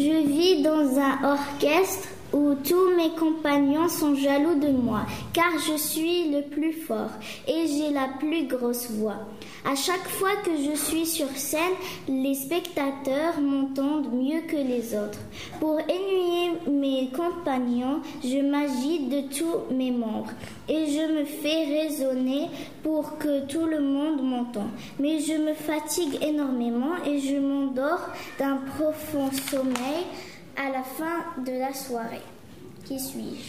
Je vis dans un orchestre où tous mes compagnons sont jaloux de moi, car je suis le plus fort et j'ai la plus grosse voix. À chaque fois que je suis sur scène, les spectateurs m'entendent mieux que les autres. Pour ennuyer mes compagnons, je m'agite de tous mes membres et je me fais raisonner pour que tout le monde m'entende. Mais je me fatigue énormément et je m'endors d'un profond sommeil à la fin de la soirée. Qui suis-je?